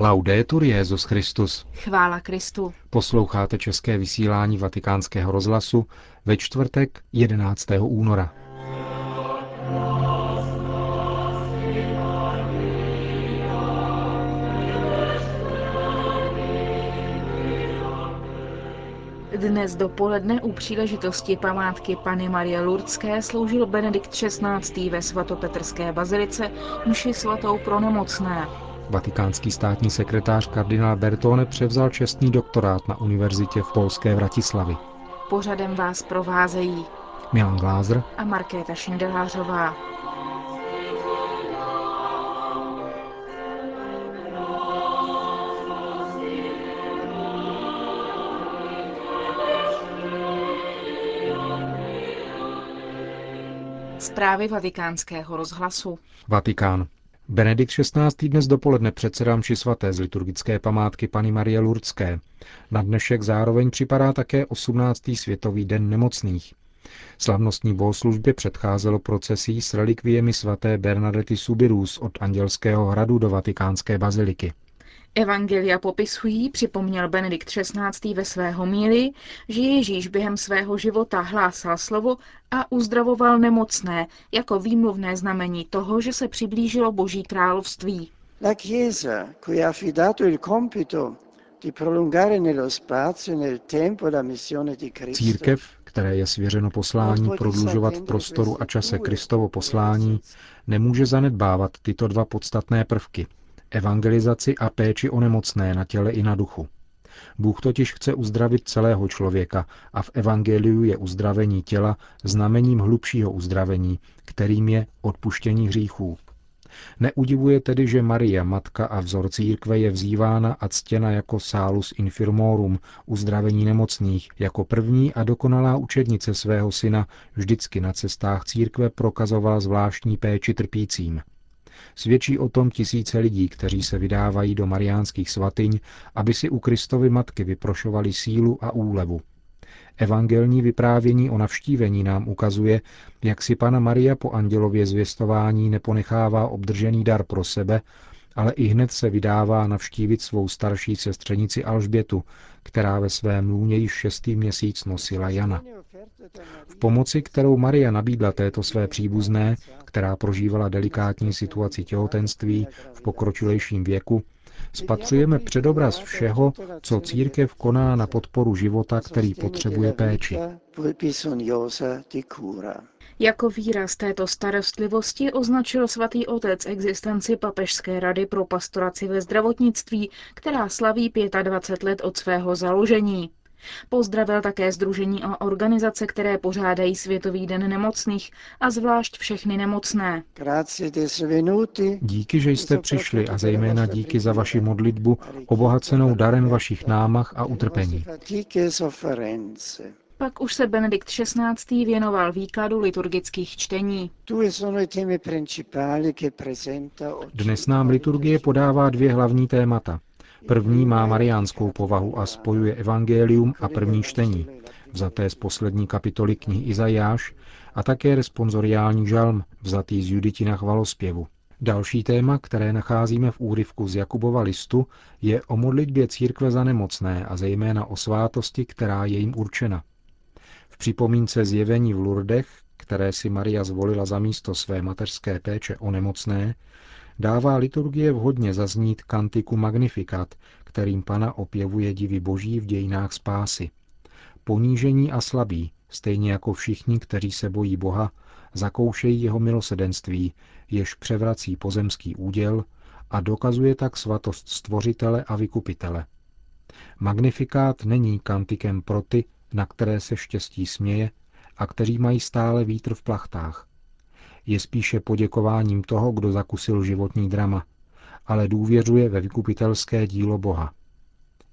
Laudetur Jezus Christus. Chvála Kristu. Posloucháte české vysílání Vatikánského rozhlasu ve čtvrtek 11. února. Dnes dopoledne u příležitosti památky Pany Marie Lurdské sloužil Benedikt XVI. ve svatopetrské bazilice mši svatou pro nemocné. Vatikánský státní sekretář kardinál Bertone převzal čestný doktorát na univerzitě v polské Vratislavi. Pořadem vás provázejí Milan Glázer a Markéta Šindelářová. Zprávy vatikánského rozhlasu. Vatikán. Benedikt XVI. dnes dopoledne předsedá mši svaté z liturgické památky Pany Marie Lurdské. Na dnešek zároveň připadá také 18. světový den nemocných. Slavnostní bohoslužbě předcházelo procesí s relikviemi svaté Bernadety Subirus od Andělského hradu do vatikánské baziliky. Evangelia popisují, připomněl Benedikt XVI. ve své homílii, že Ježíš během svého života hlásal slovo a uzdravoval nemocné jako výmluvné znamení toho, že se přiblížilo Boží království. La Chiesa, cui ha affidato il compito di prolungare nello spazio nel tempo la missione di Cristo, Církev, které je svěřeno poslání prodlužovat v prostoru a čase Kristovo poslání, nemůže zanedbávat tyto dva podstatné prvky – evangelizaci a péči o nemocné na těle i na duchu. Bůh totiž chce uzdravit celého člověka a v evangeliu je uzdravení těla znamením hlubšího uzdravení, kterým je odpuštění hříchů. Neudivuje tedy, že Maria, matka a vzor církve, je vzývána a ctěna jako salus infirmorum, uzdravení nemocných, jako první a dokonalá učednice svého syna vždycky na cestách církve prokazovala zvláštní péči trpícím. Svědčí o tom tisíce lidí, kteří se vydávají do mariánských svatyň, aby si u Kristovy matky vyprošovali sílu a úlevu. Evangelní vyprávění o navštívení nám ukazuje, jak si Pana Maria po andělově zvěstování neponechává obdržený dar pro sebe, ale i hned se vydává navštívit svou starší sestřenici Alžbětu, která ve svém lůně již šestý měsíc nosila Jana. V pomoci, kterou Maria nabídla této své příbuzné, která prožívala delikátní situaci těhotenství v pokročilejším věku, spatřujeme předobraz všeho, co církev koná na podporu života, který potřebuje péči. Jako výraz této starostlivosti označil svatý otec existenci Papežské rady pro pastoraci ve zdravotnictví, která slaví 25 let od svého založení. Pozdravil také združení a organizace, které pořádají Světový den nemocných a zvlášť všechny nemocné. Díky, že jste přišli a zejména díky za vaši modlitbu, obohacenou darem vašich námach a utrpení. Pak už se Benedikt XVI. věnoval výkladu liturgických čtení. Dnes nám liturgie podává dvě hlavní témata. První má mariánskou povahu a spojuje evangelium a první čtení, vzaté z poslední kapitoly knihy Izajáš a také responsoriální žalm, vzatý z Juditina chvalospěvu. Další téma, které nacházíme v úryvku z Jakubova listu, je o modlitbě církve za nemocné a zejména o svátosti, která je jim určena. V připomínce zjevení v Lurdech, které si Maria zvolila za místo své mateřské péče o nemocné, dává liturgie vhodně zaznít kantiku Magnificat, kterým pana opěvuje divy boží v dějinách spásy. Ponížení a slabí, stejně jako všichni, kteří se bojí Boha, zakoušejí jeho milosedenství, jež převrací pozemský úděl a dokazuje tak svatost stvořitele a vykupitele. Magnifikát není kantikem pro ty, na které se štěstí směje a kteří mají stále vítr v plachtách je spíše poděkováním toho, kdo zakusil životní drama, ale důvěřuje ve vykupitelské dílo Boha.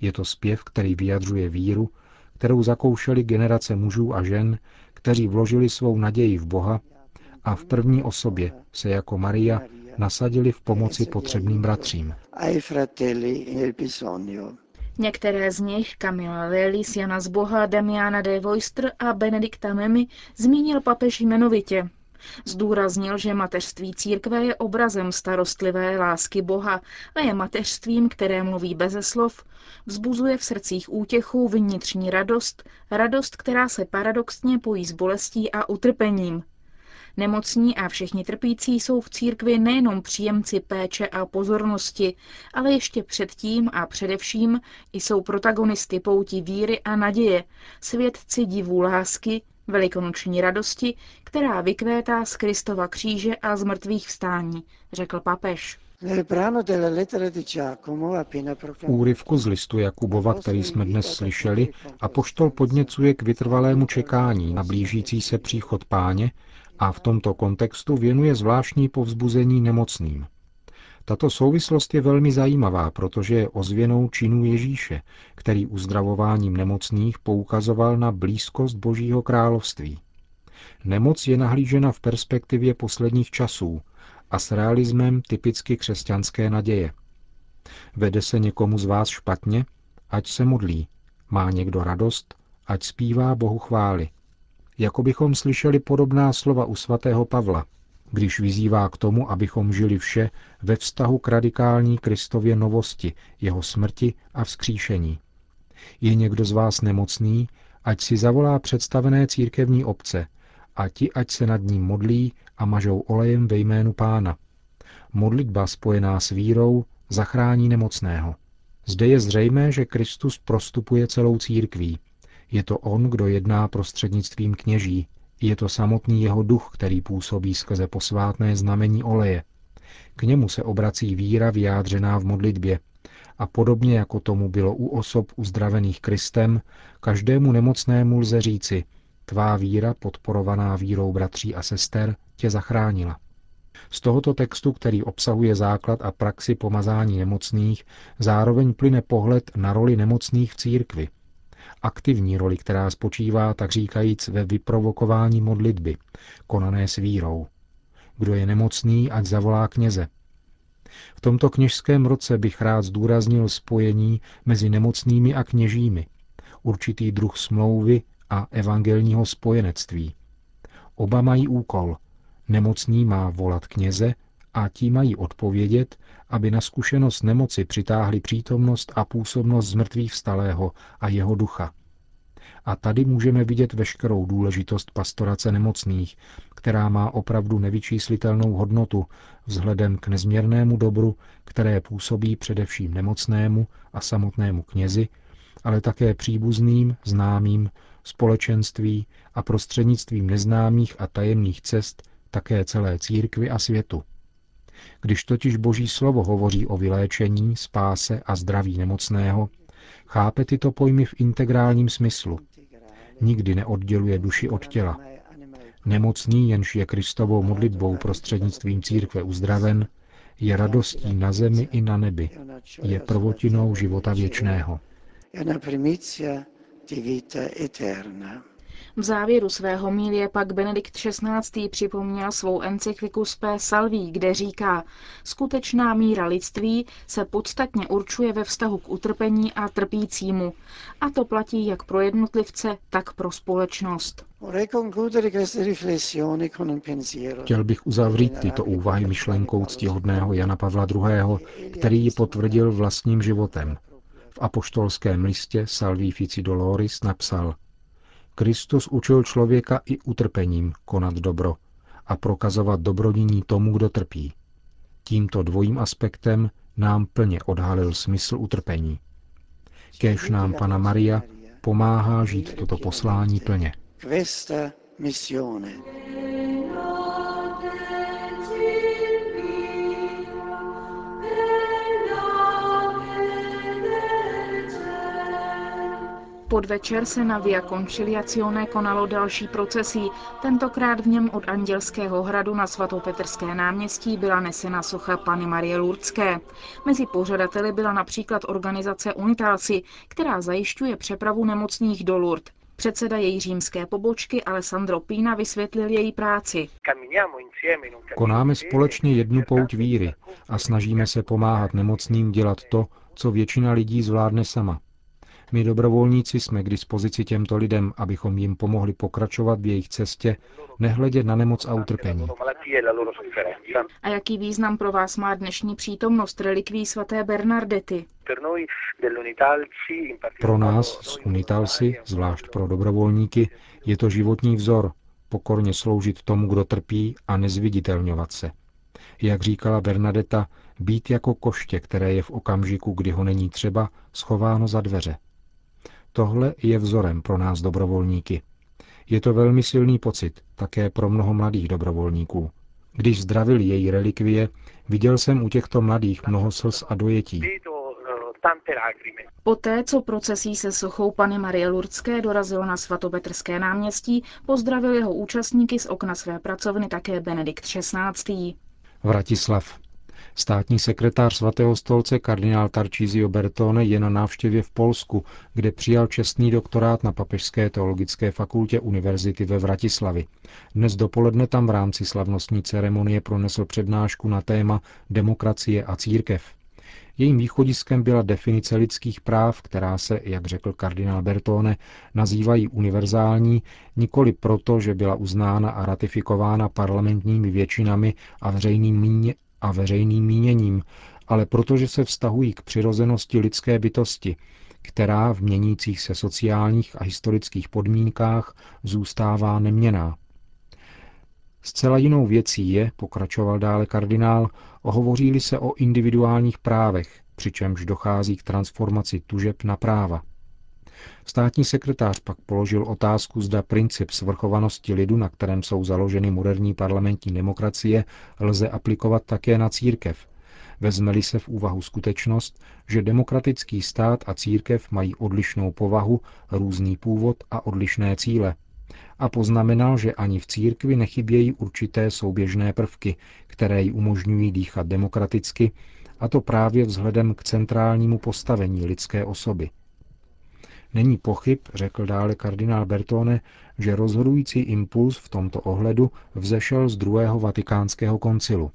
Je to zpěv, který vyjadřuje víru, kterou zakoušeli generace mužů a žen, kteří vložili svou naději v Boha a v první osobě se jako Maria nasadili v pomoci potřebným bratřím. Některé z nich, Kamila Lelis, Jana z Boha, Damiana de Voistr a Benedikta Memi, zmínil papež jmenovitě Zdůraznil, že mateřství církve je obrazem starostlivé lásky Boha a je mateřstvím, které mluví beze slov, vzbuzuje v srdcích útěchu, vnitřní radost, radost, která se paradoxně pojí s bolestí a utrpením. Nemocní a všichni trpící jsou v církvi nejenom příjemci péče a pozornosti, ale ještě předtím a především jsou protagonisty pouti víry a naděje, svědci divů lásky, velikonoční radosti, která vykvétá z Kristova kříže a z mrtvých vstání, řekl papež. V úryvku z listu Jakubova, který jsme dnes slyšeli, apoštol podněcuje k vytrvalému čekání na blížící se příchod páně a v tomto kontextu věnuje zvláštní povzbuzení nemocným. Tato souvislost je velmi zajímavá, protože je ozvěnou činů Ježíše, který uzdravováním nemocných poukazoval na blízkost Božího království. Nemoc je nahlížena v perspektivě posledních časů a s realismem typicky křesťanské naděje. Vede se někomu z vás špatně, ať se modlí. Má někdo radost, ať zpívá Bohu chvály. Jako bychom slyšeli podobná slova u svatého Pavla, když vyzývá k tomu, abychom žili vše ve vztahu k radikální Kristově novosti, jeho smrti a vzkříšení. Je někdo z vás nemocný, ať si zavolá představené církevní obce a ti, ať se nad ním modlí a mažou olejem ve jménu pána. Modlitba spojená s vírou zachrání nemocného. Zde je zřejmé, že Kristus prostupuje celou církví. Je to on, kdo jedná prostřednictvím kněží, je to samotný jeho duch, který působí skrze posvátné znamení oleje. K němu se obrací víra vyjádřená v modlitbě. A podobně jako tomu bylo u osob uzdravených Kristem, každému nemocnému lze říci, tvá víra, podporovaná vírou bratří a sester, tě zachránila. Z tohoto textu, který obsahuje základ a praxi pomazání nemocných, zároveň plyne pohled na roli nemocných v církvi – aktivní roli, která spočívá, tak říkajíc, ve vyprovokování modlitby, konané s vírou. Kdo je nemocný, ať zavolá kněze. V tomto kněžském roce bych rád zdůraznil spojení mezi nemocnými a kněžími, určitý druh smlouvy a evangelního spojenectví. Oba mají úkol. Nemocný má volat kněze a ti mají odpovědět, aby na zkušenost nemoci přitáhli přítomnost a působnost zmrtvých vstalého a jeho ducha. A tady můžeme vidět veškerou důležitost pastorace nemocných, která má opravdu nevyčíslitelnou hodnotu vzhledem k nezměrnému dobru, které působí především nemocnému a samotnému knězi, ale také příbuzným, známým, společenství a prostřednictvím neznámých a tajemných cest také celé církvi a světu. Když totiž Boží slovo hovoří o vyléčení, spáse a zdraví nemocného, chápe tyto pojmy v integrálním smyslu. Nikdy neodděluje duši od těla. Nemocný, jenž je Kristovou modlitbou prostřednictvím církve uzdraven, je radostí na zemi i na nebi. Je prvotinou života věčného. V závěru svého mílie pak Benedikt XVI. připomněl svou encykliku Spé Salví, kde říká, skutečná míra lidství se podstatně určuje ve vztahu k utrpení a trpícímu. A to platí jak pro jednotlivce, tak pro společnost. Chtěl bych uzavřít tyto úvahy myšlenkou ctihodného Jana Pavla II., který ji potvrdil vlastním životem. V apoštolském listě Salvi Fici Doloris napsal – Kristus učil člověka i utrpením konat dobro a prokazovat dobrodiní tomu, kdo trpí. Tímto dvojím aspektem nám plně odhalil smysl utrpení. Kéž nám Pana Maria pomáhá žít toto poslání plně. Podvečer se na Via Conciliazione konalo další procesí. Tentokrát v něm od Andělského hradu na svatopetrské náměstí byla nesena socha Pany Marie Lurdské. Mezi pořadateli byla například organizace Unitalsi, která zajišťuje přepravu nemocných do Lourdes. Předseda její římské pobočky Alessandro Pina vysvětlil její práci. Konáme společně jednu pouť víry a snažíme se pomáhat nemocným dělat to, co většina lidí zvládne sama My dobrovolníci jsme k dispozici těmto lidem, abychom jim pomohli pokračovat v jejich cestě, nehledě na nemoc a utrpení. A jaký význam pro vás má dnešní přítomnost relikví svaté Bernardety? Pro nás z Unitalsi, zvlášť pro dobrovolníky, je to životní vzor, pokorně sloužit tomu, kdo trpí a nezviditelňovat se. Jak říkala Bernadeta, být jako koště, které je v okamžiku, kdy ho není třeba, schováno za dveře. Tohle je vzorem pro nás dobrovolníky. Je to velmi silný pocit, také pro mnoho mladých dobrovolníků. Když zdravili její relikvie, viděl jsem u těchto mladých mnoho slz a dojetí. Poté, co procesí se sochou Pany Marie Lurdské dorazilo na svatopetrské náměstí, pozdravil jeho účastníky z okna své pracovny také Benedikt XVI. Vratislav. Státní sekretář svatého stolce kardinál Tarcísio Bertone je na návštěvě v Polsku, kde přijal čestný doktorát na Papežské teologické fakultě univerzity ve Vratislavi. Dnes dopoledne tam v rámci slavnostní ceremonie pronesl přednášku na téma demokracie a církev. Jejím východiskem byla definice lidských práv, která se, jak řekl kardinál Bertone, nazývají univerzální, nikoli proto, že byla uznána a ratifikována parlamentními většinami a veřejným, míně, a veřejným míněním, ale protože se vztahují k přirozenosti lidské bytosti, která v měnících se sociálních a historických podmínkách zůstává neměná. Zcela jinou věcí je, pokračoval dále kardinál, ohovoří se o individuálních právech, přičemž dochází k transformaci tužeb na práva. Státní sekretář pak položil otázku, zda princip svrchovanosti lidu, na kterém jsou založeny moderní parlamentní demokracie, lze aplikovat také na církev. Vezmeli se v úvahu skutečnost, že demokratický stát a církev mají odlišnou povahu, různý původ a odlišné cíle – a poznamenal, že ani v církvi nechybějí určité souběžné prvky, které ji umožňují dýchat demokraticky, a to právě vzhledem k centrálnímu postavení lidské osoby. Není pochyb, řekl dále kardinál Bertone, že rozhodující impuls v tomto ohledu vzešel z druhého vatikánského koncilu.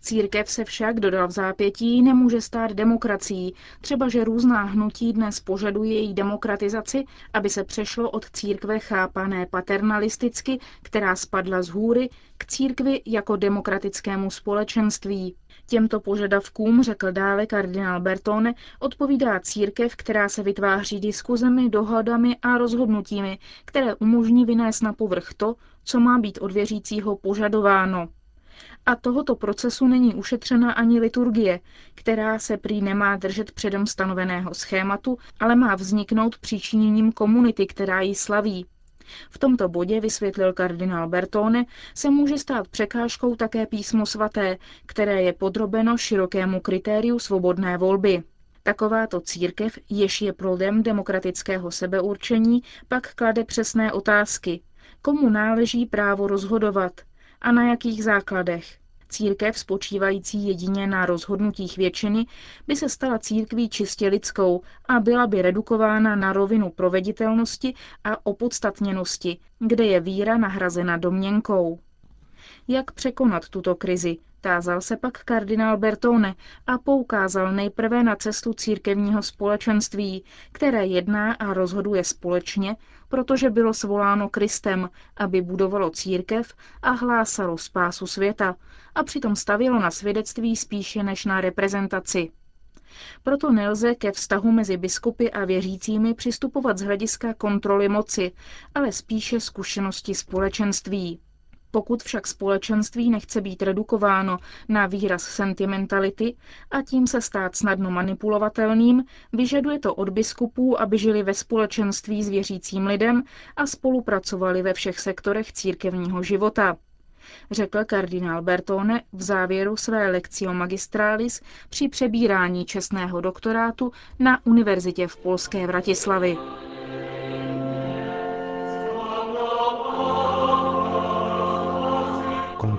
Církev se však, dodal v zápětí, nemůže stát demokracií, třeba že různá hnutí dnes požaduje její demokratizaci, aby se přešlo od církve chápané paternalisticky, která spadla z hůry, k církvi jako demokratickému společenství. Těmto požadavkům, řekl dále kardinál Bertone, odpovídá církev, která se vytváří diskuzemi, dohodami a rozhodnutími, které umožní vynést na povrch to, co má být od věřícího požadováno. A tohoto procesu není ušetřena ani liturgie, která se prý nemá držet předem stanoveného schématu, ale má vzniknout příčiněním komunity, která ji slaví. V tomto bodě, vysvětlil kardinál Bertone, se může stát překážkou také písmo svaté, které je podrobeno širokému kritériu svobodné volby. Takováto církev, jež je plodem demokratického sebeurčení, pak klade přesné otázky. Komu náleží právo rozhodovat? A na jakých základech? Církev spočívající jedině na rozhodnutích většiny by se stala církví čistě lidskou a byla by redukována na rovinu proveditelnosti a opodstatněnosti, kde je víra nahrazena domněnkou. Jak překonat tuto krizi, tázal se pak kardinál Bertone a poukázal nejprve na cestu církevního společenství, které jedná a rozhoduje společně, protože bylo svoláno Kristem, aby budovalo církev a hlásalo spásu světa a přitom stavilo na svědectví spíše než na reprezentaci. Proto nelze ke vztahu mezi biskupy a věřícími přistupovat z hlediska kontroly moci, ale spíše zkušenosti společenství. Pokud však společenství nechce být redukováno na výraz sentimentality a tím se stát snadno manipulovatelným, vyžaduje to od biskupů, aby žili ve společenství s věřícím lidem a spolupracovali ve všech sektorech církevního života řekl kardinál Bertone v závěru své lekcio magistralis při přebírání čestného doktorátu na univerzitě v polské Vratislavi.